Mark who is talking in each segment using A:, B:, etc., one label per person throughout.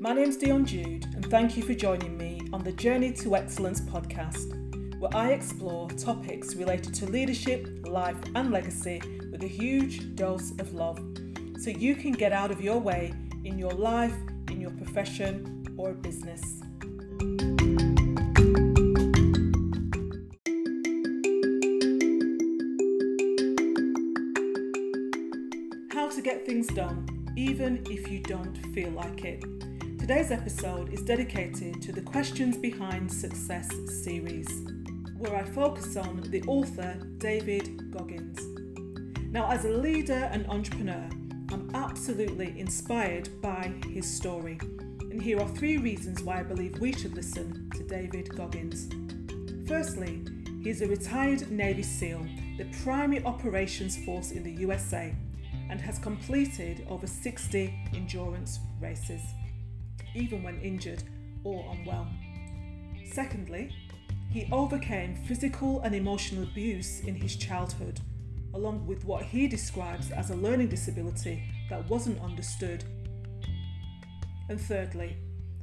A: My name's Dion Jude, and thank you for joining me on the Journey to Excellence podcast, where I explore topics related to leadership, life, and legacy with a huge dose of love so you can get out of your way in your life, in your profession, or business. How to get things done, even if you don't feel like it. Today's episode is dedicated to the Questions Behind Success series, where I focus on the author David Goggins. Now, as a leader and entrepreneur, I'm absolutely inspired by his story. And here are three reasons why I believe we should listen to David Goggins. Firstly, he's a retired Navy SEAL, the primary operations force in the USA, and has completed over 60 endurance races even when injured or unwell. Secondly, he overcame physical and emotional abuse in his childhood, along with what he describes as a learning disability that wasn't understood. And thirdly,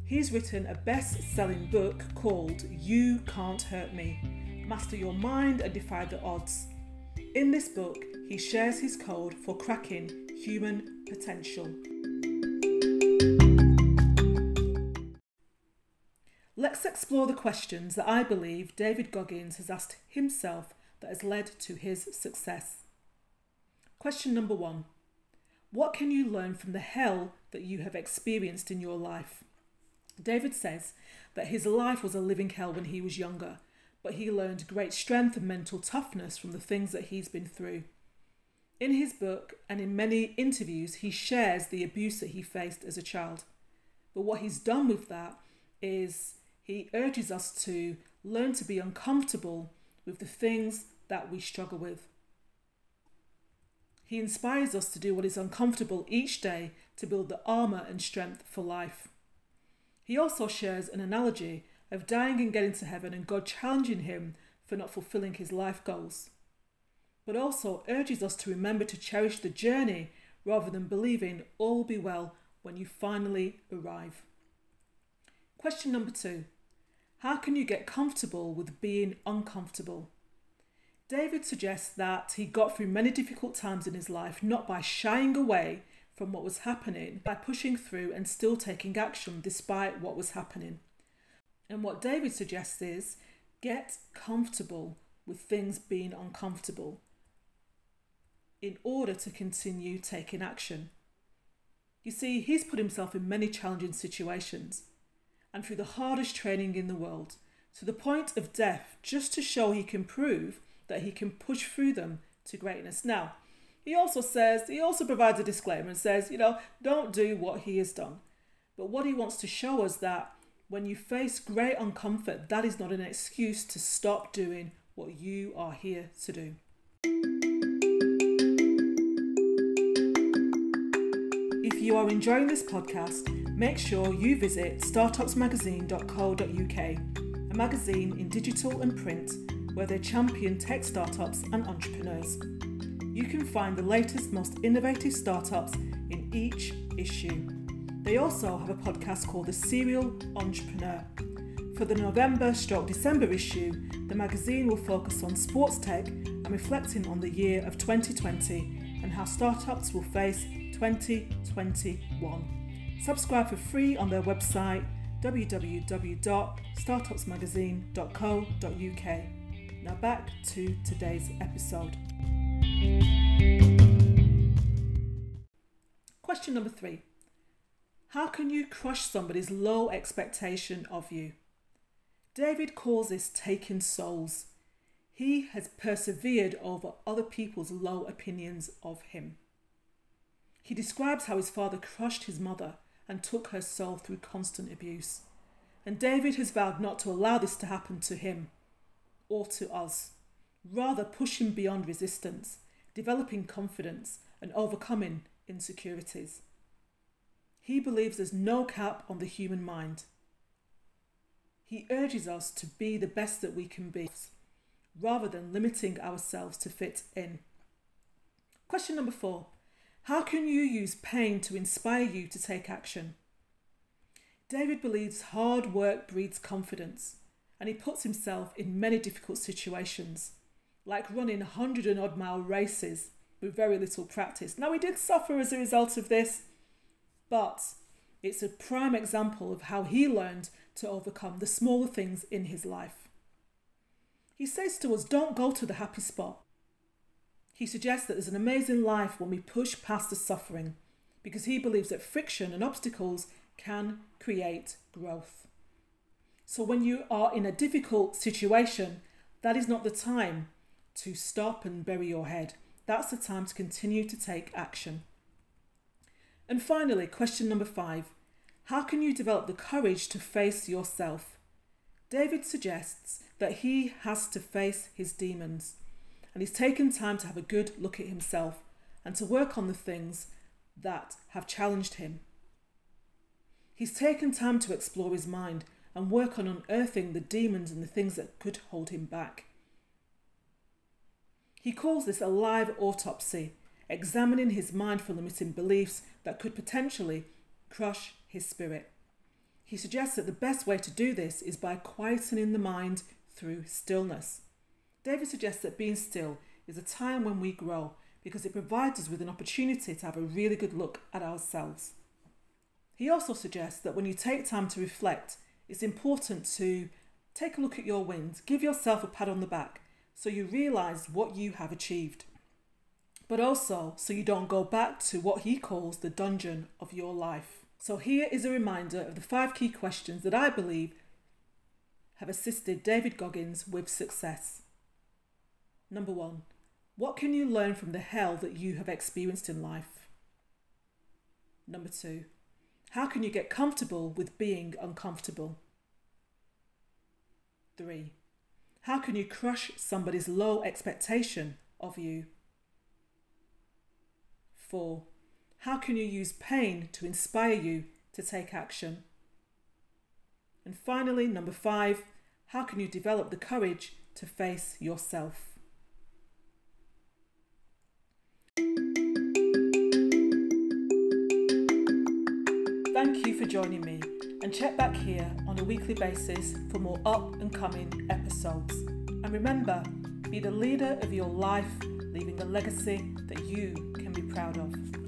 A: he's written a best selling book called You Can't Hurt Me Master Your Mind and Defy the Odds. In this book, he shares his code for cracking human potential. Let's explore the questions that I believe David Goggins has asked himself that has led to his success. Question number one What can you learn from the hell that you have experienced in your life? David says that his life was a living hell when he was younger, but he learned great strength and mental toughness from the things that he's been through. In his book and in many interviews, he shares the abuse that he faced as a child. But what he's done with that is he urges us to learn to be uncomfortable with the things that we struggle with. He inspires us to do what is uncomfortable each day to build the armour and strength for life. He also shares an analogy of dying and getting to heaven and God challenging him for not fulfilling his life goals, but also urges us to remember to cherish the journey rather than believing all will be well when you finally arrive. Question number two how can you get comfortable with being uncomfortable? David suggests that he got through many difficult times in his life not by shying away from what was happening, by pushing through and still taking action despite what was happening. And what David suggests is get comfortable with things being uncomfortable in order to continue taking action. You see, he's put himself in many challenging situations and through the hardest training in the world, to the point of death, just to show he can prove that he can push through them to greatness. Now, he also says, he also provides a disclaimer and says, you know, don't do what he has done. But what he wants to show us that when you face great uncomfort, that is not an excuse to stop doing what you are here to do. You are enjoying this podcast, make sure you visit startupsmagazine.co.uk, a magazine in digital and print where they champion tech startups and entrepreneurs. You can find the latest, most innovative startups in each issue. They also have a podcast called The Serial Entrepreneur. For the November stroke December issue, the magazine will focus on sports tech and reflecting on the year of 2020 and how startups will face 2021. Subscribe for free on their website www.startupsmagazine.co.uk. Now back to today's episode. Question number three How can you crush somebody's low expectation of you? David calls this taking souls. He has persevered over other people's low opinions of him. He describes how his father crushed his mother and took her soul through constant abuse. And David has vowed not to allow this to happen to him or to us, rather, pushing beyond resistance, developing confidence, and overcoming insecurities. He believes there's no cap on the human mind. He urges us to be the best that we can be, rather than limiting ourselves to fit in. Question number four how can you use pain to inspire you to take action? David believes hard work breeds confidence, and he puts himself in many difficult situations, like running a hundred and odd mile races with very little practice. Now, he did suffer as a result of this, but it's a prime example of how he learned to overcome the smaller things in his life. He says to us, don't go to the happy spot. He suggests that there's an amazing life when we push past the suffering because he believes that friction and obstacles can create growth. So when you are in a difficult situation, that is not the time to stop and bury your head. That's the time to continue to take action. And finally, question number five How can you develop the courage to face yourself? David suggests that he has to face his demons, and he's taken time to have a good look at himself and to work on the things that have challenged him. He's taken time to explore his mind and work on unearthing the demons and the things that could hold him back. He calls this a live autopsy, examining his mind for limiting beliefs that could potentially crush his spirit. He suggests that the best way to do this is by quietening the mind through stillness. David suggests that being still is a time when we grow because it provides us with an opportunity to have a really good look at ourselves. He also suggests that when you take time to reflect, it's important to take a look at your wins, give yourself a pat on the back so you realise what you have achieved. But also so you don't go back to what he calls the dungeon of your life. So here is a reminder of the five key questions that I believe have assisted David Goggins with success. Number one, what can you learn from the hell that you have experienced in life? Number two, how can you get comfortable with being uncomfortable? Three, how can you crush somebody's low expectation of you? Four, how can you use pain to inspire you to take action? And finally, number five, how can you develop the courage to face yourself? For joining me and check back here on a weekly basis for more up and coming episodes. And remember, be the leader of your life, leaving a legacy that you can be proud of.